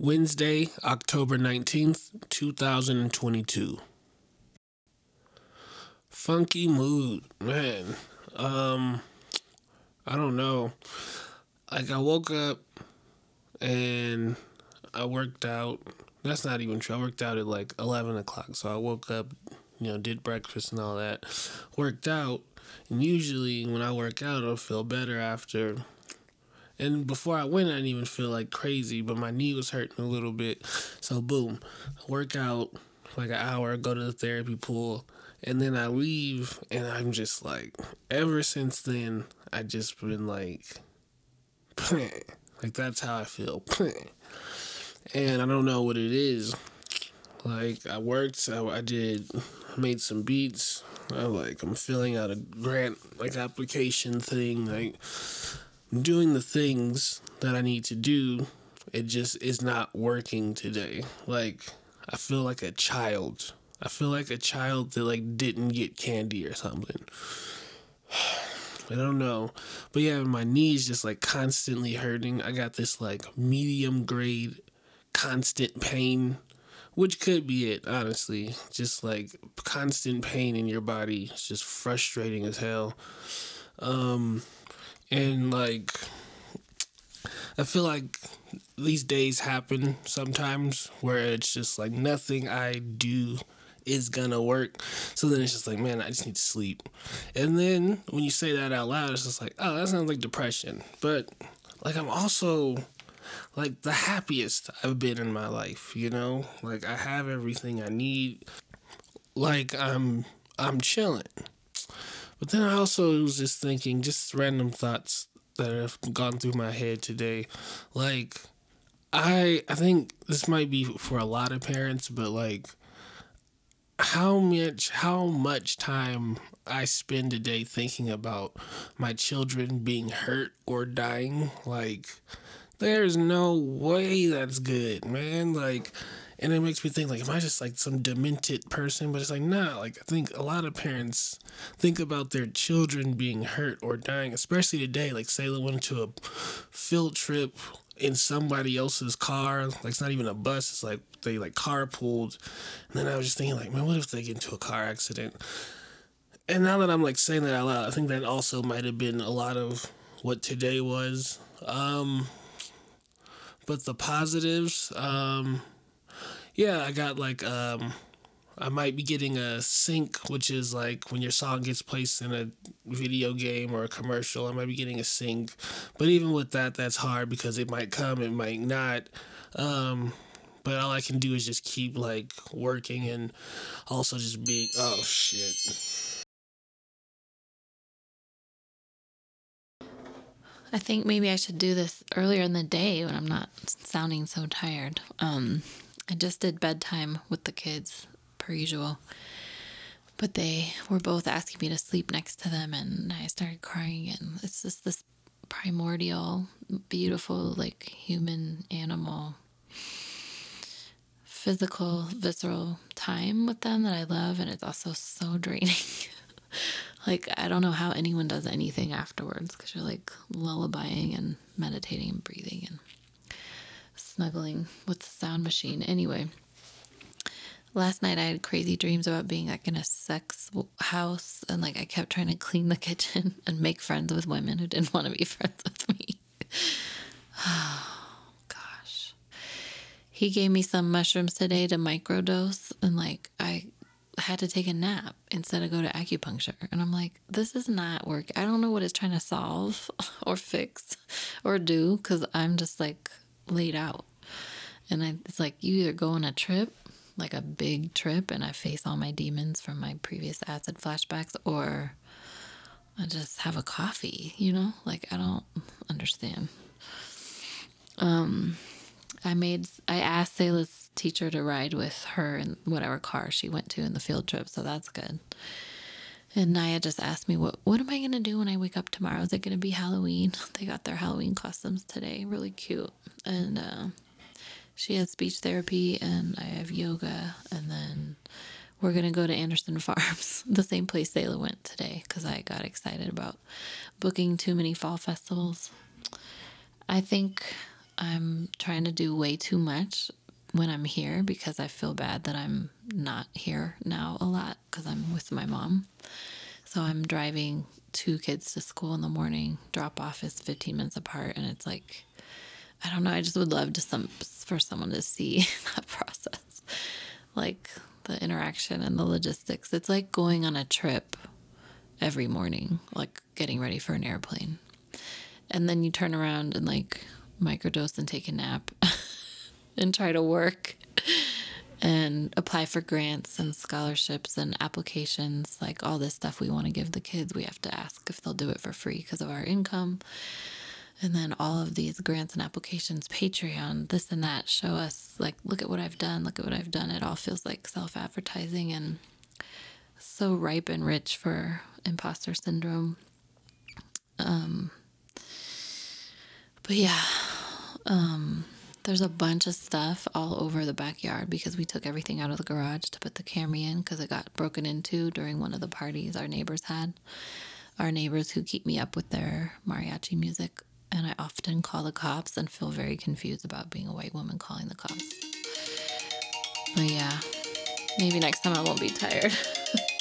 Wednesday, October 19th, 2022. Funky mood, man. Um I don't know. Like I woke up and I worked out. That's not even true. I worked out at like eleven o'clock. So I woke up, you know, did breakfast and all that. Worked out. And usually when I work out I'll feel better after and before I went, I didn't even feel like crazy, but my knee was hurting a little bit. So, boom, work out like an hour, go to the therapy pool, and then I leave, and I'm just like, ever since then, I just been like, like that's how I feel. And I don't know what it is. Like, I worked, I, I did, made some beats. I like, I'm filling out a grant, like, application thing, like, doing the things that I need to do, it just is not working today. Like I feel like a child. I feel like a child that like didn't get candy or something. I don't know. But yeah, my knees just like constantly hurting. I got this like medium grade constant pain, which could be it, honestly. Just like constant pain in your body. It's just frustrating as hell. Um and like I feel like these days happen sometimes where it's just like nothing I do is gonna work. So then it's just like, man, I just need to sleep. And then when you say that out loud, it's just like, oh, that sounds like depression. But like I'm also like the happiest I've been in my life, you know? Like I have everything I need. Like I'm I'm chilling. But then I also was just thinking, just random thoughts that have gone through my head today. Like, I I think this might be for a lot of parents, but like, how much how much time I spend a day thinking about my children being hurt or dying, like. There's no way that's good, man. Like, and it makes me think like am i just like some demented person? But it's like nah like i think a lot of parents think about their children being hurt or dying especially today like say they went to a field trip in somebody else's car like it's not even a bus it's like they like carpooled. And then i was just thinking like man what if they get into a car accident? And now that i'm like saying that out loud i think that also might have been a lot of what today was. Um but the positives um yeah, I got like um I might be getting a sync, which is like when your song gets placed in a video game or a commercial. I might be getting a sync, but even with that, that's hard because it might come, it might not. Um, but all I can do is just keep like working and also just being. Oh shit. I think maybe I should do this earlier in the day when I'm not sounding so tired. Um, I just did bedtime with the kids, per usual. But they were both asking me to sleep next to them, and I started crying. And it's just this primordial, beautiful, like human animal, physical, visceral time with them that I love. And it's also so draining. like, I don't know how anyone does anything afterwards because you're like lullabying and meditating and breathing and snuggling with the sound machine. Anyway, last night I had crazy dreams about being like in a sex house and like I kept trying to clean the kitchen and make friends with women who didn't want to be friends with me. oh gosh. He gave me some mushrooms today to microdose and like I had to take a nap instead of go to acupuncture. And I'm like, this is not work. I don't know what it's trying to solve or fix or do because I'm just like laid out. And I, it's like you either go on a trip, like a big trip, and I face all my demons from my previous acid flashbacks, or I just have a coffee, you know? Like, I don't understand. Um, I made, I asked Selah's teacher to ride with her in whatever car she went to in the field trip, so that's good. And Naya just asked me, "What what am I gonna do when I wake up tomorrow? Is it gonna be Halloween?" They got their Halloween costumes today, really cute. And uh, she has speech therapy, and I have yoga, and then we're gonna go to Anderson Farms, the same place Selah went today, because I got excited about booking too many fall festivals. I think I'm trying to do way too much when I'm here because I feel bad that I'm not here now a lot because I'm with my mom. So I'm driving two kids to school in the morning. Drop off is 15 minutes apart, and it's like, I don't know. I just would love to some for someone to see that process, like the interaction and the logistics. It's like going on a trip every morning, like getting ready for an airplane, and then you turn around and like microdose and take a nap, and try to work and apply for grants and scholarships and applications like all this stuff we want to give the kids we have to ask if they'll do it for free because of our income. And then all of these grants and applications patreon this and that show us like look at what i've done look at what i've done. It all feels like self-advertising and so ripe and rich for imposter syndrome. Um but yeah um there's a bunch of stuff all over the backyard because we took everything out of the garage to put the camera in because it got broken into during one of the parties our neighbors had. Our neighbors who keep me up with their mariachi music, and I often call the cops and feel very confused about being a white woman calling the cops. But yeah, maybe next time I won't be tired.